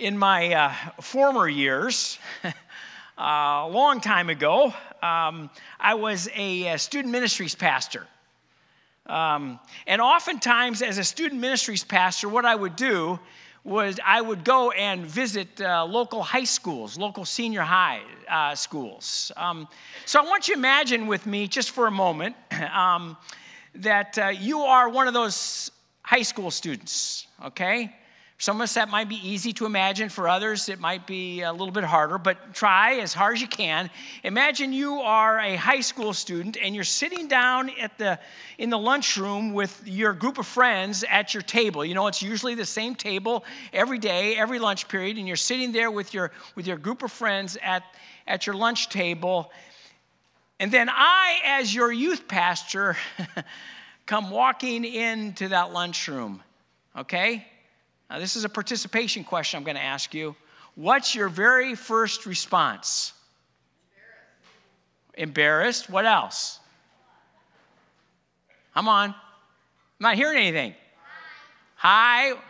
In my uh, former years, uh, a long time ago, um, I was a, a, student ministries pastor. Um, and oftentimes, as a student ministries pastor, what I would do was I would go and visit uh, local high schools, local senior high uh, schools. Um, so I want you to imagine with me, just for a moment, um, that uh, you are one of those high school students, okay? Some of us that might be easy to imagine. For others, it might be a little bit harder, but try as hard as you can. Imagine you are a high school student and you're sitting down at the, in the lunchroom with your group of friends at your table. You know, it's usually the same table every day, every lunch period, and you're sitting there with your, with your group of friends at, at your lunch table. And then I, as your youth pastor, come walking into that lunchroom, okay? Now, this is a participation question I'm going to ask you. What's your very first response? Embarrassed. Embarrassed. What else? Come on. I'm not hearing anything. Hi. Hi.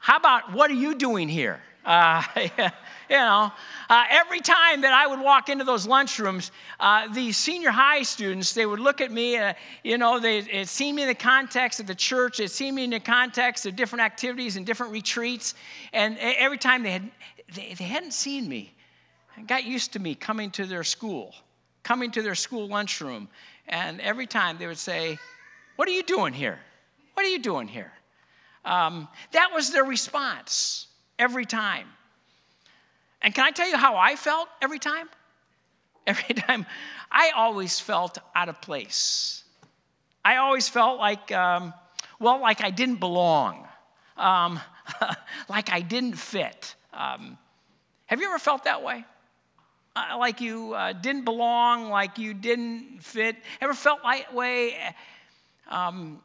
How about what are you doing here? Uh, you know, uh, every time that I would walk into those lunchrooms, uh, the senior high students, they would look at me, uh, you know, they seen me in the context of the church, they'd seen me in the context of different activities and different retreats, and every time they, had, they, they hadn't seen me, got used to me coming to their school, coming to their school lunchroom, and every time they would say, what are you doing here? What are you doing here? Um, that was their response every time. And can I tell you how I felt every time? Every time, I always felt out of place. I always felt like, um, well, like I didn't belong, um, like I didn't fit. Um, have you ever felt that way? Uh, like you uh, didn't belong, like you didn't fit? Ever felt that way um,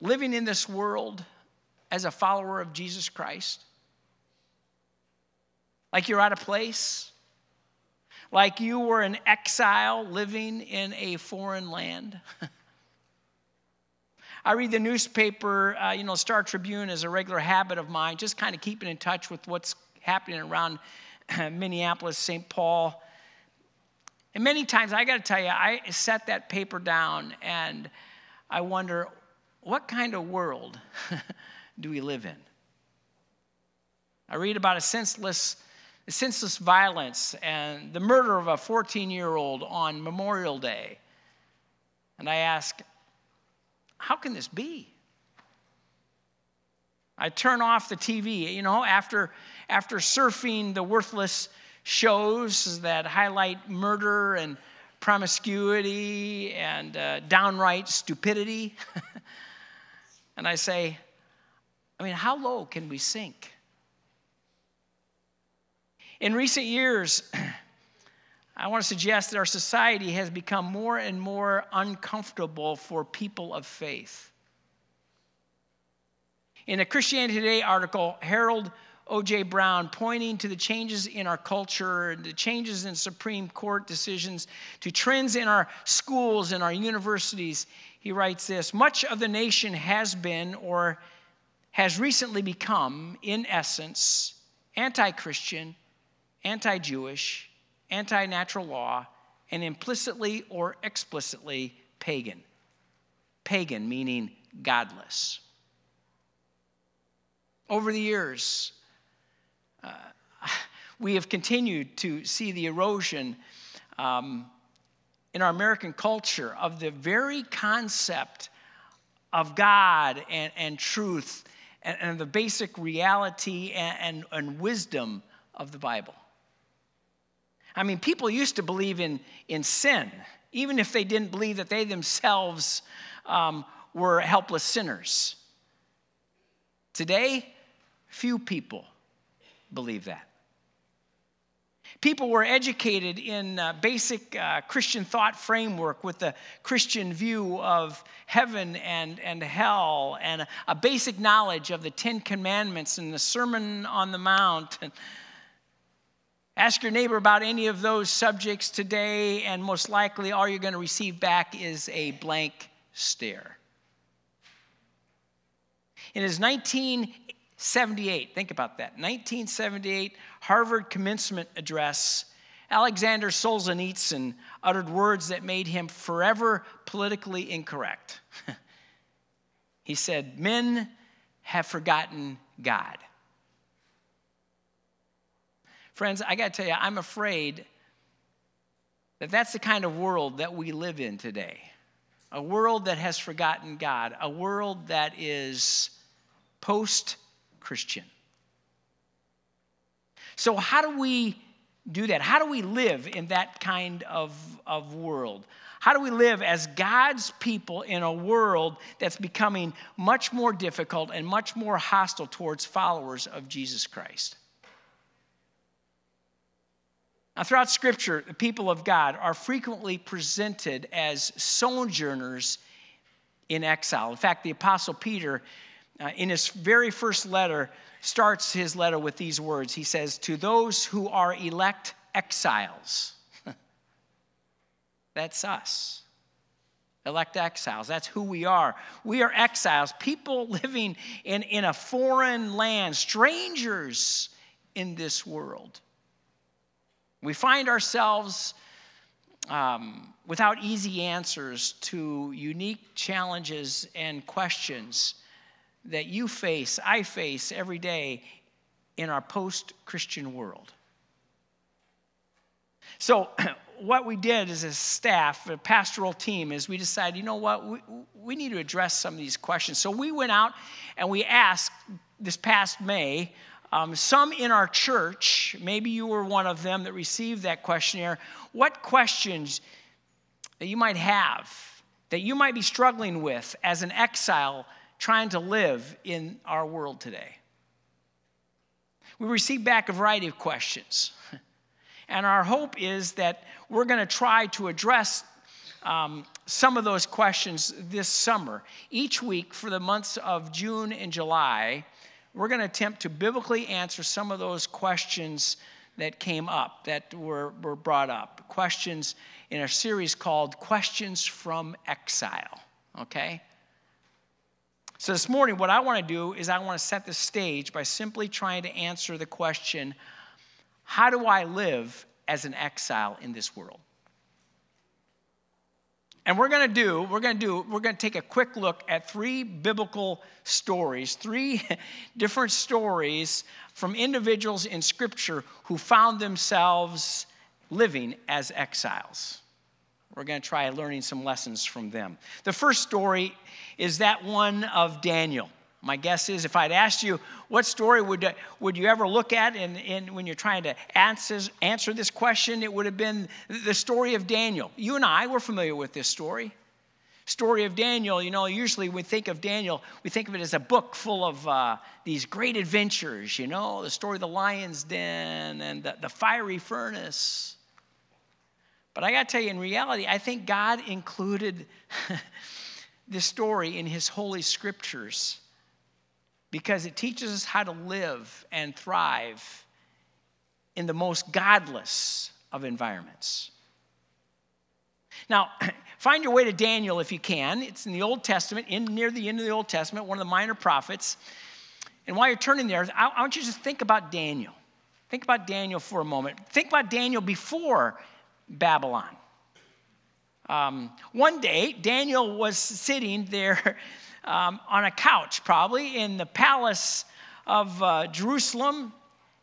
living in this world as a follower of Jesus Christ? Like you're out of place, like you were an exile living in a foreign land. I read the newspaper, uh, you know, Star Tribune is a regular habit of mine, just kind of keeping in touch with what's happening around Minneapolis, St. Paul. And many times, I got to tell you, I set that paper down and I wonder, what kind of world do we live in? I read about a senseless senseless violence and the murder of a 14 year old on Memorial Day. And I ask, how can this be? I turn off the TV, you know, after, after surfing the worthless shows that highlight murder and promiscuity and uh, downright stupidity. and I say, I mean, how low can we sink? In recent years, I want to suggest that our society has become more and more uncomfortable for people of faith. In a Christianity Today article, Harold O.J. Brown, pointing to the changes in our culture, the changes in Supreme Court decisions, to trends in our schools and our universities, he writes this Much of the nation has been or has recently become, in essence, anti Christian anti Jewish, anti natural law, and implicitly or explicitly pagan. Pagan meaning godless. Over the years, uh, we have continued to see the erosion um, in our American culture of the very concept of God and, and truth and, and, the basic reality and, and, and wisdom of the Bible. I mean, people used to believe in, in sin, even if they didn't believe that they themselves um, were helpless sinners. Today, few people believe that. People were educated in uh, basic uh, Christian thought framework with the Christian view of heaven and, and hell, and a, a basic knowledge of the Ten Commandments and the Sermon on the Mount. Ask your neighbor about any of those subjects today, and most likely all you're going to receive back is a blank stare. In his 1978, think about that. 1978, Harvard commencement address. Alexander Solzhenitsyn uttered words that made him forever politically incorrect. he said, Men have forgotten God. Friends, I got to tell you, I'm afraid that that's the kind of world that we live in today. A world that has forgotten God, a world that is post Christian. So, how do we do that? How do we live in that kind of, of world? How do we live as God's people in a world that's becoming much more difficult and much more hostile towards followers of Jesus Christ? Now, throughout Scripture, the people of God are frequently presented as sojourners in exile. In fact, the Apostle Peter, uh, in his very first letter, starts his letter with these words. He says, To those who are elect exiles, that's us. Elect exiles, that's who we are. We are exiles, people living in, in a foreign land, strangers in this world. We find ourselves um, without easy answers to unique challenges and questions that you face, I face every day in our post Christian world. So, what we did as a staff, a pastoral team, is we decided, you know what, we, we need to address some of these questions. So, we went out and we asked this past May um, some in our church, maybe you were one of them that received that questionnaire, what questions that you might have, that you might be struggling with as an exile trying to live in our world today? We received back a variety of questions. And our hope is that we're going to try to address um, some of those questions this summer. Each week for the months of June and July, we're going to attempt to biblically answer some of those questions that came up, that were, were brought up. Questions in a series called Questions from Exile. Okay? So this morning, what I want to do is I want to set the stage by simply trying to answer the question how do I live as an exile in this world? And we're going to do, we're going to do, we're going to take a quick look at three biblical stories, three different stories from individuals in Scripture who found themselves living as exiles. We're going to try learning some lessons from them. The first story is that one of Daniel. My guess is if I'd asked you, what story would, would you ever look at in, in, when you're trying to answer, answer this question, it would have been the story of Daniel. You and I, we're familiar with this story. Story of Daniel, you know, usually we think of Daniel, we think of it as a book full of uh, these great adventures, you know, the story of the lion's den and the, the fiery furnace. But I got to tell you, in reality, I think God included this story in his holy scriptures because it teaches us how to live and thrive in the most godless of environments. Now, find your way to Daniel if you can. It's in the Old Testament, in near the end of the Old Testament, one of the minor prophets. And while you're turning there, I, I want you to just think about Daniel. Think about Daniel for a moment. Think about Daniel before Babylon. Um, one day, Daniel was sitting there um, on a couch, probably in the palace of uh, Jerusalem.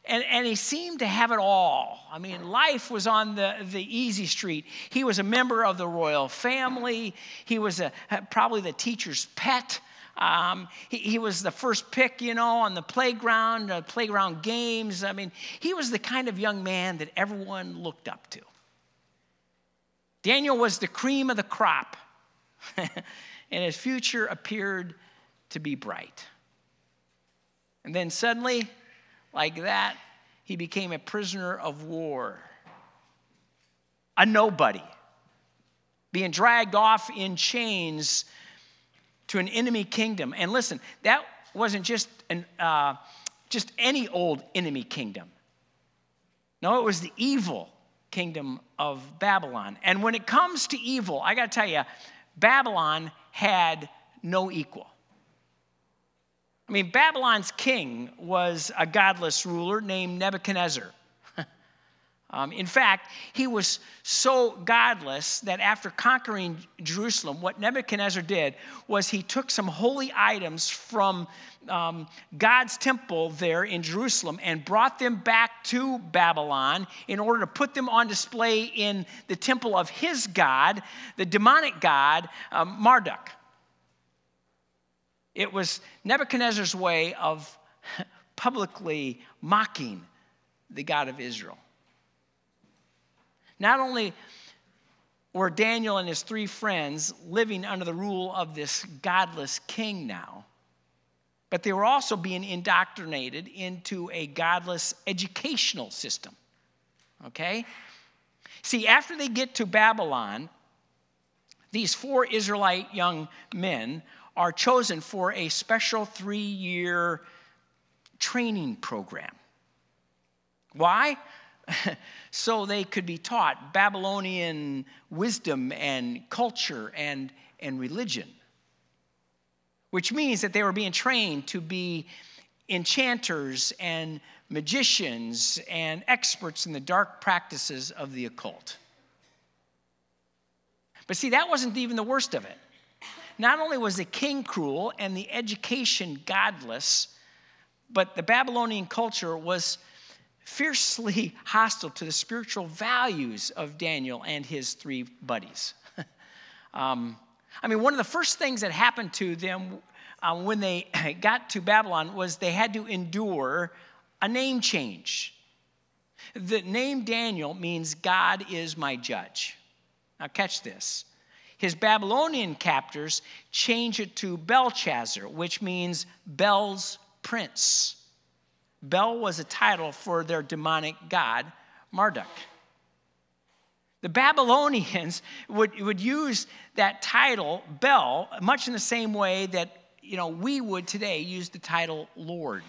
And, and he seemed to have it all. I mean, life was on the, the easy street. He was a member of the royal family. He was a, probably the teacher's pet. Um, he, he, was the first pick, you know, on the playground, uh, playground games. I mean, he was the kind of young man that everyone looked up to. Daniel was the cream of the crop. and his future appeared to be bright. And then suddenly, like that, he became a prisoner of war, a nobody, being dragged off in chains to an enemy kingdom. And listen, that wasn't just an, uh, just any old enemy kingdom. No, it was the evil kingdom of Babylon. And when it comes to evil, I got to tell you, Babylon had no equal. I mean, Babylon's king was a godless ruler named Nebuchadnezzar. Um, in fact, he was so godless that after conquering Jerusalem, what Nebuchadnezzar did was he took some holy items from um, God's temple there in Jerusalem and brought them back to Babylon in order to put them on display in the temple of his God, the demonic god, um, Marduk. It was Nebuchadnezzar's way of publicly mocking the God of Israel. Not only were Daniel and his three friends living under the rule of this godless king now, but they were also being indoctrinated into a godless educational system. Okay? See, after they get to Babylon, these four Israelite young men are chosen for a special three year training program. Why? so they could be taught Babylonian wisdom and culture and, and religion, which means that they were being trained to be enchanters and magicians and experts in the dark practices of the occult. But see, that wasn't even the worst of it. Not only was the king cruel and the education godless, but the Babylonian culture was fiercely hostile to the spiritual values of Daniel and his three buddies. um, I mean, one of the first things that happened to them uh, when they got to Babylon was they had to endure a name change. The name Daniel means God is my judge. Now, catch this. His Babylonian captors change it to Belshazzar, which means Bel's prince. Bel was a title for their demonic god, Marduk. The Babylonians would, would use that title, Bel, much in the same way that you know, we would today use the title Lord.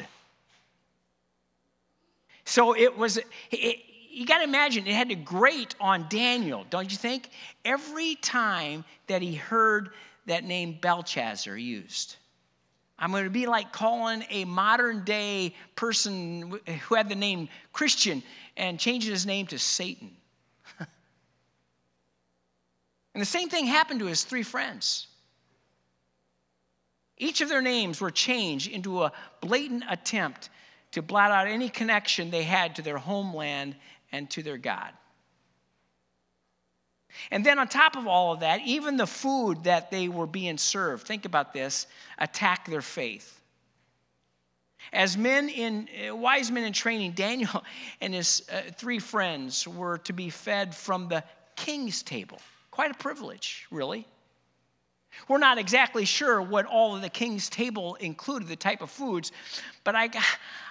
So it was, it, you got to imagine it had to grate on Daniel, don't you think? Every time that he heard that name Belshazzar used. I'm going to be like calling a modern day person who had the name Christian and changing his name to Satan. and the same thing happened to his three friends. Each of their names were changed into a blatant attempt to blot out any connection they had to their homeland and to their God. And then, on top of all of that, even the food that they were being served, think about this, attack their faith. As men in wise men in training, Daniel and his uh, three friends were to be fed from the king's table. Quite a privilege, really. We're not exactly sure what all of the king's table included, the type of foods, but I,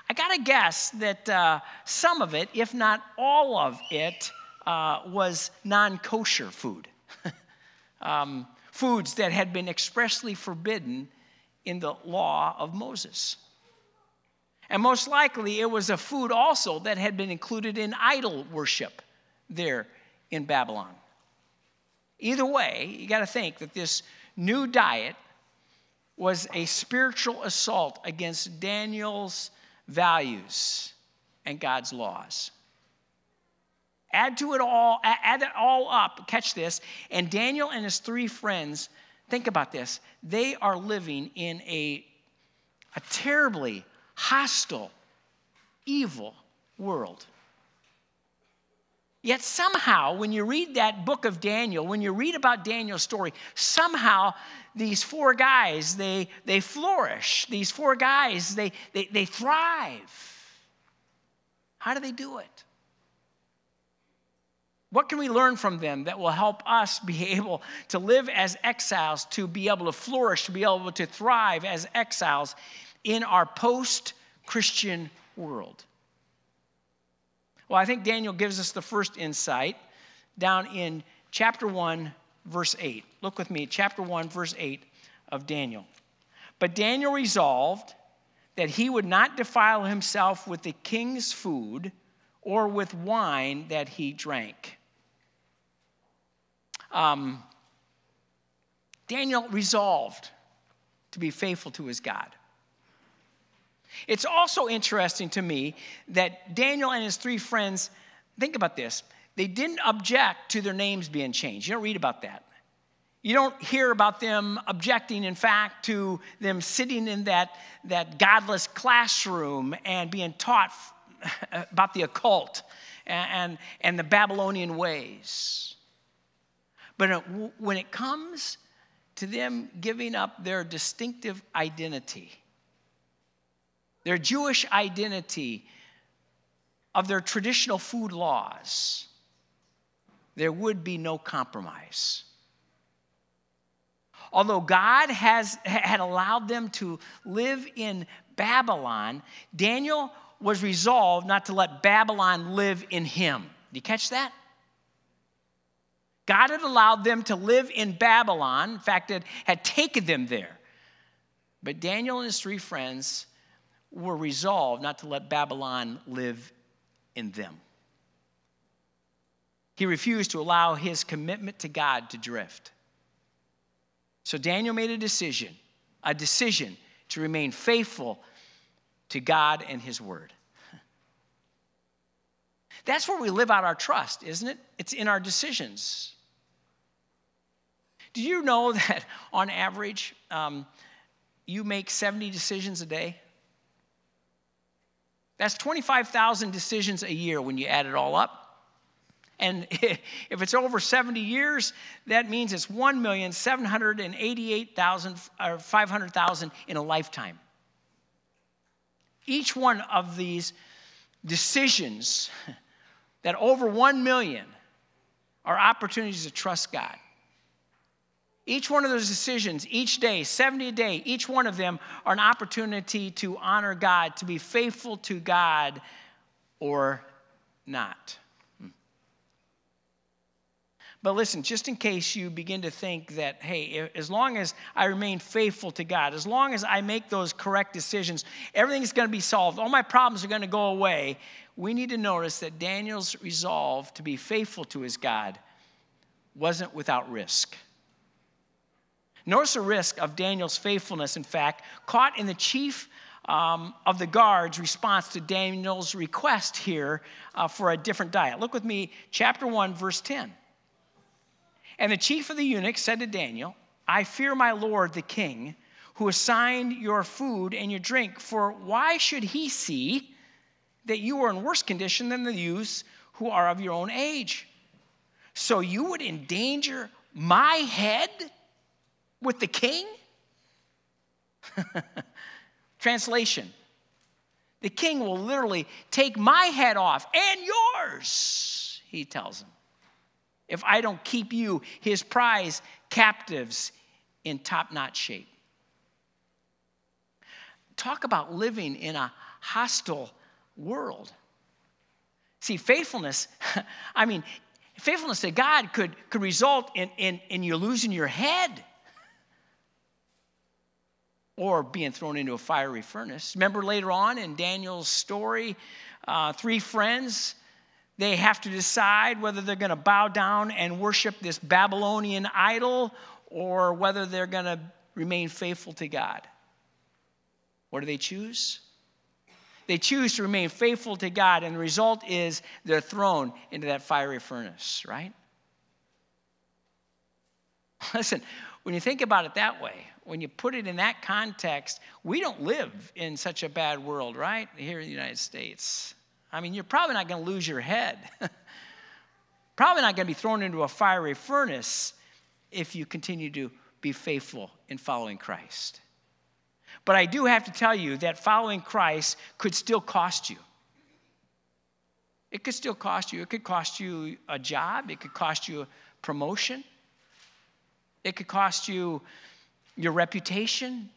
I got to guess that uh, some of it, if not all of it, uh, was non kosher food. um, foods that had been expressly forbidden in the law of Moses. And most likely, it was a food also that had been included in idol worship there in Babylon. Either way, you got to think that this new diet was a spiritual assault against Daniel's values and God's laws. Add to it all, add it all up, catch this, and Daniel and his three friends, think about this, they are living in a, a terribly hostile, evil world. Yet somehow, when you read that book of Daniel, when you read about Daniel's story, somehow these four guys, they, they flourish. These four guys, they, they, they thrive. How do they do it? What can we learn from them that will help us be able to live as exiles, to be able to flourish, to be able to thrive as exiles in our post Christian world? Well, I think Daniel gives us the first insight down in chapter 1, verse 8. Look with me, chapter 1, verse 8 of Daniel. But Daniel resolved that he would not defile himself with the king's food or with wine that he drank. Um, Daniel resolved to be faithful to his God. It's also interesting to me that Daniel and his three friends, think about this, they didn't object to their names being changed. You don't read about that. You don't hear about them objecting, in fact, to them sitting in that, that godless classroom and being taught about the occult and, and, and the Babylonian ways. But uh, when it comes to them giving up their distinctive identity, their Jewish identity of their traditional food laws, there would be no compromise. Although God has, had allowed them to live in Babylon, Daniel was resolved not to let Babylon live in him. Do you catch that? God had allowed them to live in Babylon. In fact, it had taken them there. But Daniel and his three friends were resolved not to let Babylon live in them. He refused to allow his commitment to God to drift. So Daniel made a decision, a decision to remain faithful to God and his word. That's where we live out our trust, isn't it? It's in our decisions. Do you know that on average, um, you make 70 decisions a day? That's 25,000 decisions a year when you add it all up. And if it's over 70 years, that means it's 1,788,000 or 500,000 in a lifetime. Each one of these decisions that over 1 million are opportunities to trust God. Each one of those decisions, each day, 70 a day, each one of them are an opportunity to honor God, to be faithful to God or not. Hmm. But listen, just in case you begin to think that, hey, as long as I remain faithful to God, as long as I make those correct decisions, everything's going to be solved, all my problems are going to go away, we need to notice that Daniel's resolve to be faithful to his God wasn't without risk. Notice the risk of Daniel's faithfulness, in fact, caught in the chief um, of the guard's response to Daniel's request here uh, for a different diet. Look with me, chapter 1, verse 10. And the chief of the eunuchs said to Daniel, I fear my lord the king, who assigned your food and your drink, for why should he see that you are in worse condition than the youths who are of your own age? So you would endanger my head with the king? Translation The king will literally take my head off and yours, he tells him, if I don't keep you, his prize captives, in top notch shape. Talk about living in a hostile world. See, faithfulness, I mean, faithfulness to God could, could result in, in, in you losing your head or being thrown into a fiery furnace. Remember later on in Daniel's story, uh, three friends, they have to decide whether they're going to bow down and worship this Babylonian idol or whether they're going to remain faithful to God. What do they choose? They choose to remain faithful to God, and the result is they're thrown into that fiery furnace, right? Listen, when you think about it that way, when you put it in that context, we don't live in such a bad world, right? Here in the United States. I mean, you're probably not going to lose your head. probably not going to be thrown into a fiery furnace if you continue to be faithful in following Christ. But I do have to tell you that following Christ could still cost you. It could still cost you. It could cost you a job, it could cost you a promotion, it could cost you your reputation,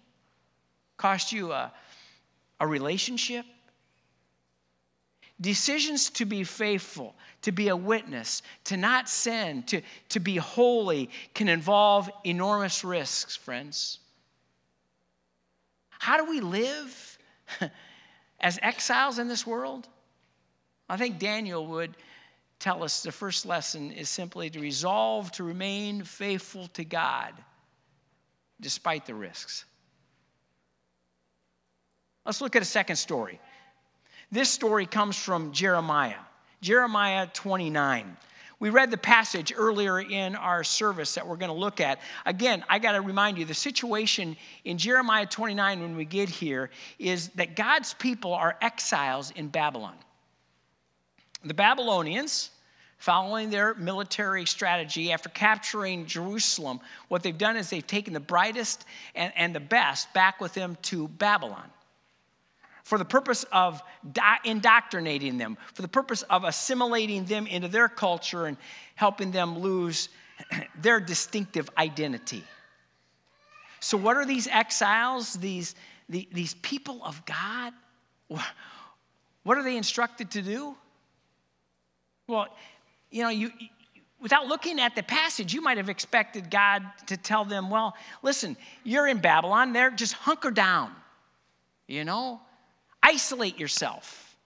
cost you a, a relationship. Decisions to be faithful, to be a witness, to not sin, to, to be holy can involve enormous risks, friends. How do we live as exiles in this world? I think Daniel would tell us the first lesson is simply to resolve to remain faithful to God despite the risks. Let's look at a second story. This story comes from Jeremiah, Jeremiah 29. We read the passage earlier in our service that we're going to look at. Again, I got to remind you the situation in Jeremiah 29 when we get here is that God's people are exiles in Babylon. The Babylonians, following their military strategy after capturing Jerusalem, what they've done is they've taken the brightest and, and the best back with them to Babylon for the purpose of indoctrinating them, for the purpose of assimilating them into their culture and helping them lose their distinctive identity. So, what are these exiles, these, these people of God? What are they instructed to do? Well, you know, you, without looking at the passage, you might have expected God to tell them, well, listen, you're in Babylon, there, just hunker down. You know, Isolate yourself.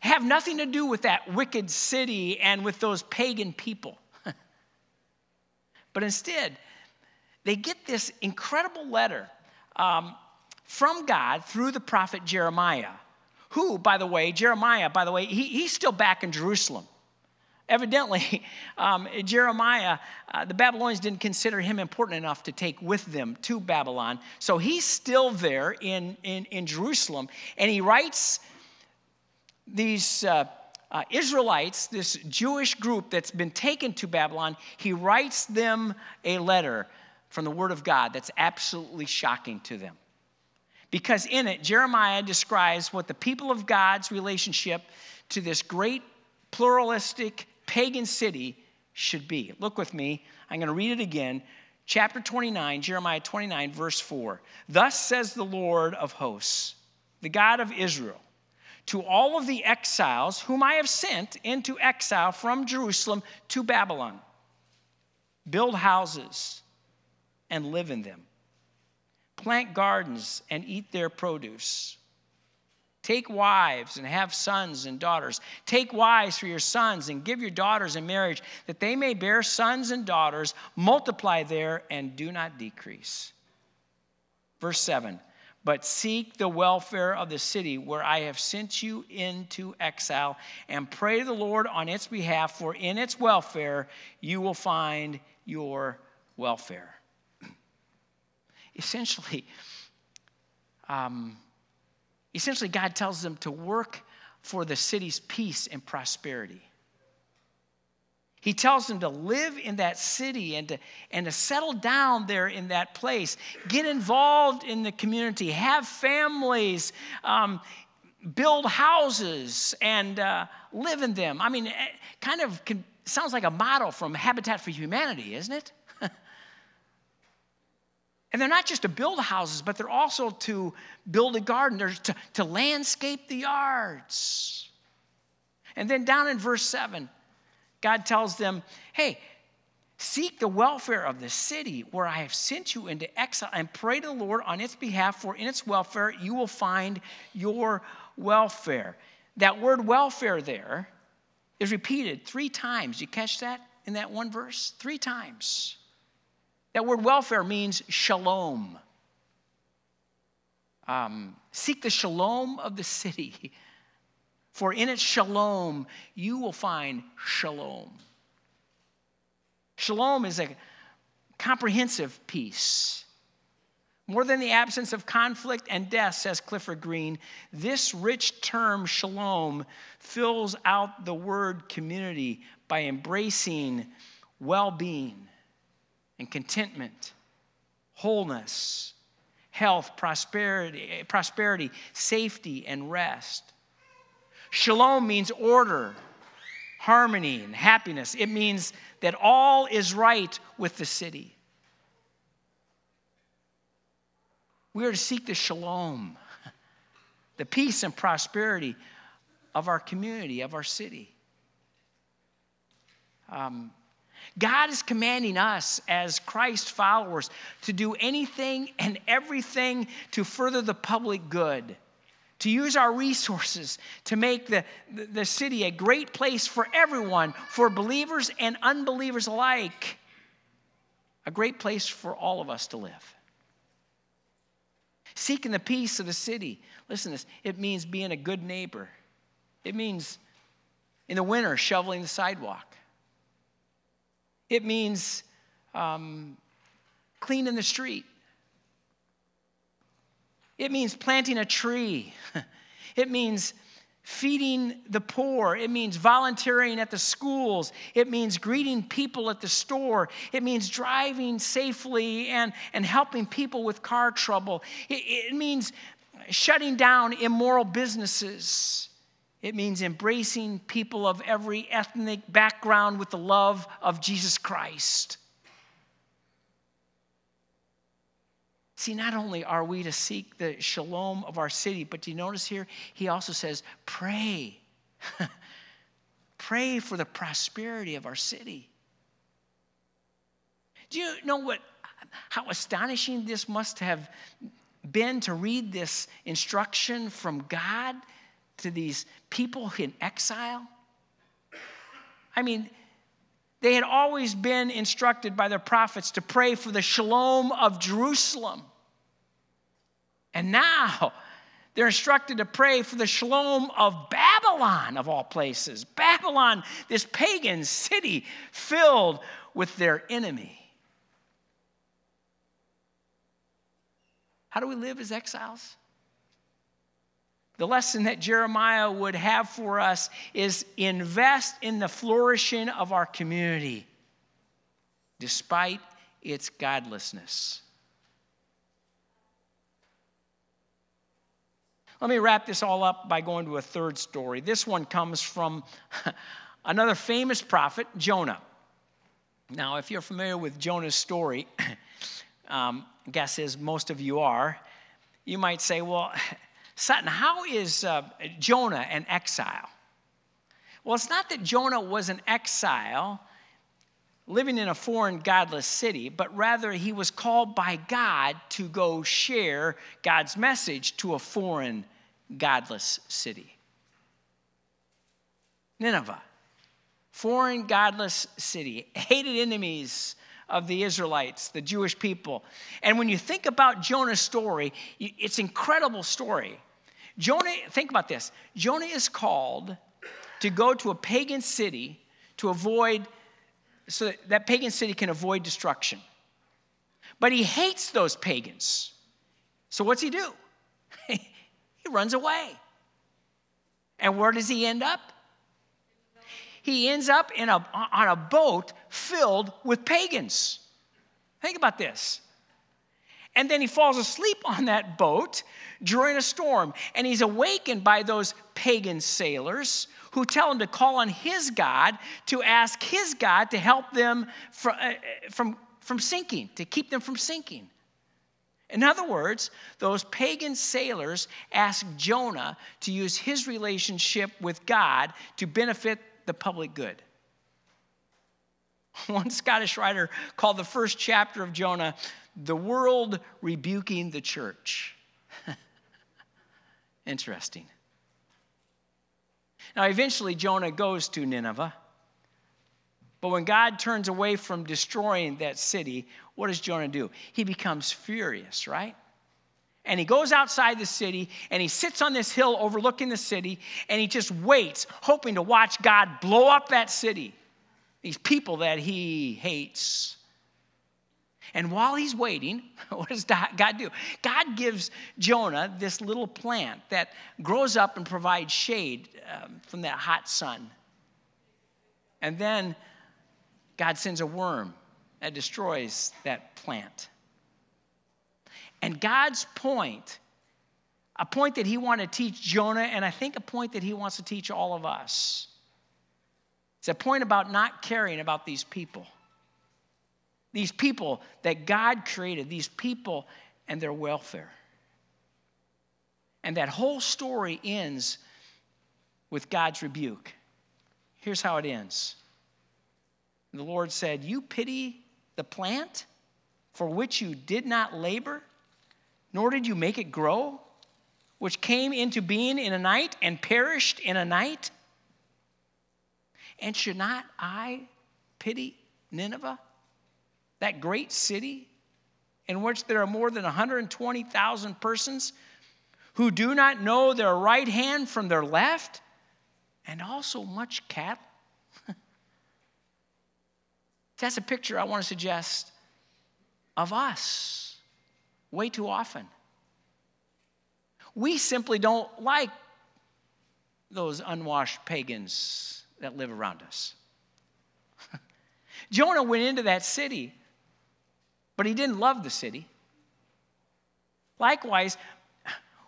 Have nothing to do with that wicked city and with those pagan people. but instead, they get this incredible letter um, from God through the prophet Jeremiah, who, by the way, Jeremiah, by the way, he, he's still back in Jerusalem. Evidently, um, Jeremiah, uh, the Babylonians didn't consider him important enough to take with them to Babylon. So he's still there in, in, in Jerusalem. And he writes these uh, uh, Israelites, this Jewish group that's been taken to Babylon, he writes them a letter from the Word of God that's absolutely shocking to them. Because in it, Jeremiah describes what the people of God's relationship to this great pluralistic pagan city should be. Look with me. I'm going to read it again. Chapter 29, Jeremiah 29, verse 4. Thus says the Lord of hosts, the God of Israel, to all of the exiles whom I have sent into exile from Jerusalem to Babylon build houses and live in them, plant gardens and eat their produce Take wives and have sons and daughters. Take wives for your sons and give your daughters in marriage, that they may bear sons and daughters, multiply there and do not decrease. Verse 7 But seek the welfare of the city where I have sent you into exile, and pray to the Lord on its behalf, for in its welfare you will find your welfare. Essentially, um, Essentially, God tells them to work for the city's peace and prosperity. He tells them to live in that city and to, and to settle down there in that place. Get involved in the community, have families, um, build houses, and uh, live in them. I mean, it kind of can, sounds like a model from Habitat for Humanity, isn't it? And they're not just to build houses, but they're also to build a garden, they're to, to landscape the yards. And then down in verse 7, God tells them, hey, seek the welfare of the city where I have sent you into exile and pray to the Lord on its behalf, for in its welfare you will find your welfare. That word welfare there is repeated three times. You catch that in that one verse? Three times. That word welfare means shalom. Um, seek the shalom of the city, for in its shalom you will find shalom. Shalom is a comprehensive peace. More than the absence of conflict and death, says Clifford Green, this rich term, shalom, fills out the word community by embracing well being, and contentment, wholeness, health, prosperity, prosperity, safety, and rest. Shalom means order, harmony, and happiness. It means that all is right with the city. We are to seek the shalom, the peace and prosperity of our community, of our city. Um, God is commanding us as Christ followers to do anything and everything to further the public good, to use our resources to make the, the, city a great place for everyone, for believers and unbelievers alike, a great place for all of us to live. Seeking the peace of the city. Listen to this it means being a good neighbor, it means in the winter shoveling the sidewalk, it means um, cleaning the street, it means planting a tree, it means feeding the poor. It means volunteering at the schools. It means greeting people at the store. It means driving safely and, and helping people with car trouble. It, it means shutting down immoral businesses. It means embracing people of every ethnic background with the love of Jesus Christ. See, not only are we to seek the shalom of our city, but do you notice here? He also says, pray. pray for the prosperity of our city. Do you know what, how astonishing this must have been to read this instruction from God to these people in exile? I mean, they had always been instructed by their prophets to pray for the shalom of Jerusalem. And now they're instructed to pray for the shalom of Babylon, of all places. Babylon, this pagan city filled with their enemy. How do we live as exiles? The lesson that Jeremiah would have for us is invest in the flourishing of our community despite its godlessness. Let me wrap this all up by going to a third story. This one comes from another famous prophet, Jonah. Now, if you're familiar with Jonah's story, um, guess is most of you are, you might say, well, Sutton, how is uh, Jonah an exile? Well, it's not that Jonah was an exile living in a foreign, godless city, but rather he was called by God to go share God's message to a foreign, godless city. Nineveh, foreign, godless city, hated enemies of the Israelites, the Jewish people. And when you think about Jonah's story, it's an incredible story. Jonah, think about this Jonah is called to go to a pagan city to avoid so that, that pagan city can avoid destruction. But he hates those pagans. So what's he do? he runs away. And where does he end up? He ends up in a, on a boat filled with pagans. Think about this. And then he falls asleep on that boat during a storm. And he's awakened by those pagan sailors who tell him to call on his God to ask his God to help them from, uh, from, from sinking, to keep them from sinking. In other words, those pagan sailors asked Jonah to use his relationship with God to benefit the public good. One Scottish writer called the first chapter of Jonah, The World Rebuking the Church. Interesting. Now, eventually, Jonah goes to Nineveh. But when God turns away from destroying that city, what does Jonah do? He becomes furious, right? And he goes outside the city and he sits on this hill overlooking the city and he just waits, hoping to watch God blow up that city, these people that he hates. And while he's waiting, what does God do? God gives Jonah this little plant that grows up and provides shade um, from that hot sun. And then God sends a worm that destroys that plant. And God's point, a point that he wanted to teach Jonah, and I think a point that he wants to teach all of us, it's a point about not caring about these people. These people that God created, these people and their welfare. And that whole story ends with God's rebuke. Here's how it ends The Lord said, You pity the plant for which you did not labor, nor did you make it grow, which came into being in a night and perished in a night? And should not I pity Nineveh? that great city in which there are more than 120,000 persons who do not know their right hand from their left, and also much cattle? That's a picture I want to suggest of us way too often. We simply don't like those unwashed pagans that live around us. Jonah went into that city, but he didn't love the city. Likewise,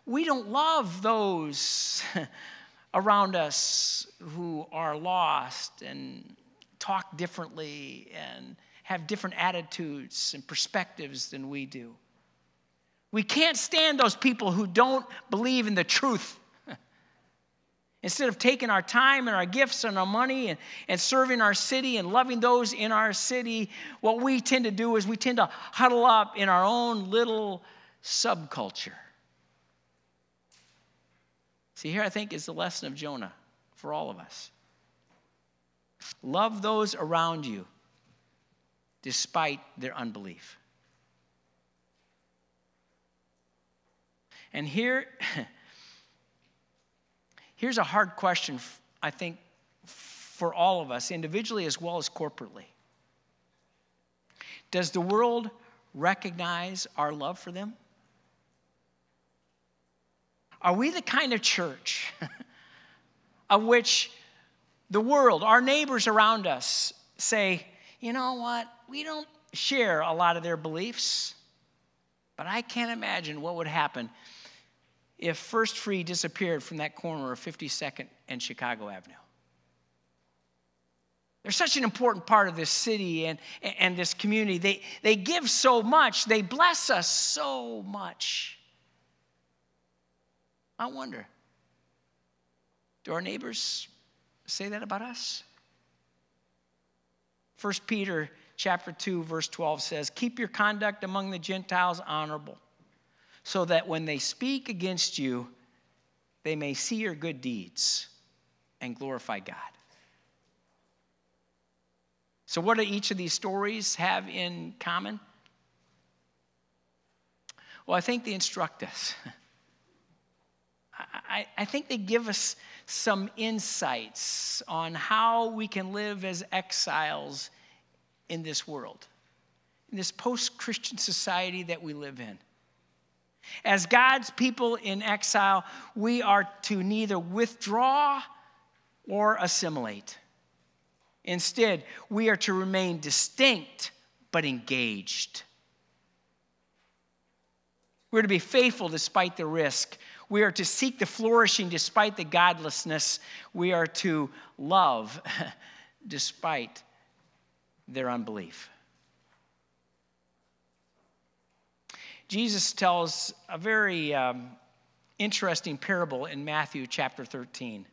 we don't love those around us who are lost and talk differently and have different attitudes and perspectives than we do. We can't stand those people who don't believe in the truth. Instead of taking our time and our gifts and our money and, and serving our city and loving those in our city, what we tend to do is we tend to huddle up in our own little subculture. See, here I think is the lesson of Jonah for all of us. Love those around you despite their unbelief. And here, here's a hard question, I think, for all of us, individually as well as corporately. Does the world recognize our love for them? Are we the kind of church of which the world, our neighbors around us, say, you know what, we don't share a lot of their beliefs, but I can't imagine what would happen if First Free disappeared from that corner of 52nd and Chicago Avenue. They're such an important part of this city and, and this community. They, they give so much, they bless us so much. I wonder do our neighbors say that about us? 1 Peter chapter 2 verse 12 says, "Keep your conduct among the Gentiles honorable, so that when they speak against you, they may see your good deeds and glorify God." So what do each of these stories have in common? Well, I think they instruct us. I, I think they give us some insights on how we can live as exiles in this world, in this post Christian society that we live in. As God's people in exile, we are to neither withdraw or assimilate. Instead, we are to remain distinct but engaged. We're to be faithful despite the risk. We are to seek the flourishing despite the godlessness. We are to love despite their unbelief. Jesus tells a very um, interesting parable in Matthew chapter 13.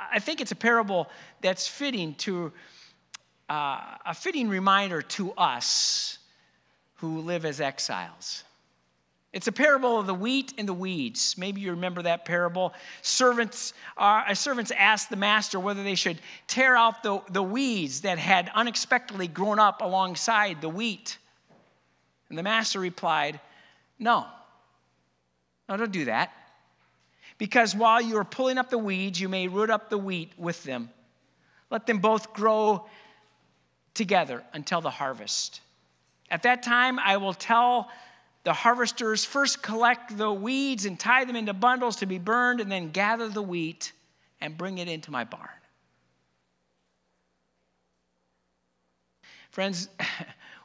I think it's a parable that's fitting to uh, a fitting reminder to us who live as exiles. It's a parable of the wheat and the weeds. Maybe you remember that parable. Servants, uh, servants asked the master whether they should tear out the, the weeds that had unexpectedly grown up alongside the wheat. And the master replied, No, no, don't do that. Because while you are pulling up the weeds, you may root up the wheat with them. Let them both grow together until the harvest. At that time, I will tell the harvesters first collect the weeds and tie them into bundles to be burned, and then gather the wheat and bring it into my barn. Friends,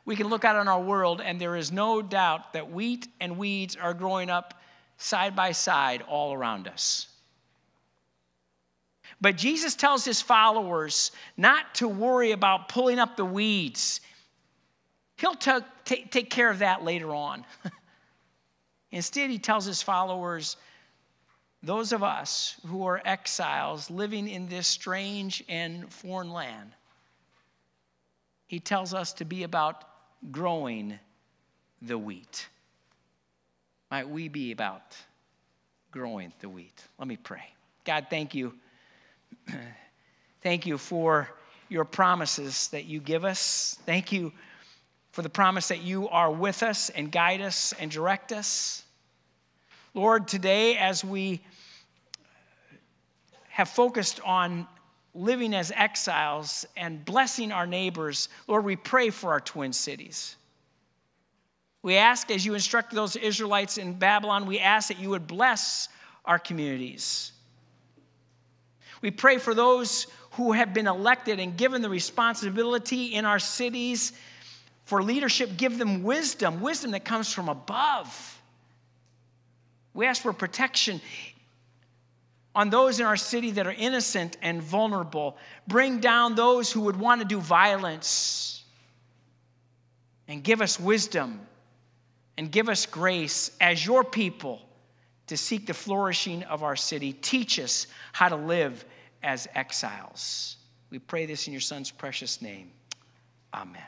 we can look out on our world, and there is no doubt that wheat and weeds are growing up side by side all around us. But Jesus tells his followers not to worry about pulling up the weeds. He'll t- t- take care of that later on. Instead, he tells his followers, those of us who are exiles living in this strange and foreign land, he tells us to be about growing the wheat. Might we be about growing the wheat? Let me pray. God, thank you. thank you for your promises that you give us. Thank you for the promise that you are with us and guide us and direct us. Lord, today as we have focused on living as exiles and blessing our neighbors, Lord, we pray for our twin cities. We ask, as you instructed those Israelites in Babylon, we ask that you would bless our communities. We pray for those who have been elected and given the responsibility in our cities for leadership. Give them wisdom, wisdom that comes from above. We ask for protection on those in our city that are innocent and vulnerable. Bring down those who would want to do violence. And give us wisdom and give us grace as your people to seek the flourishing of our city. Teach us how to live as exiles. We pray this in your son's precious name. Amen.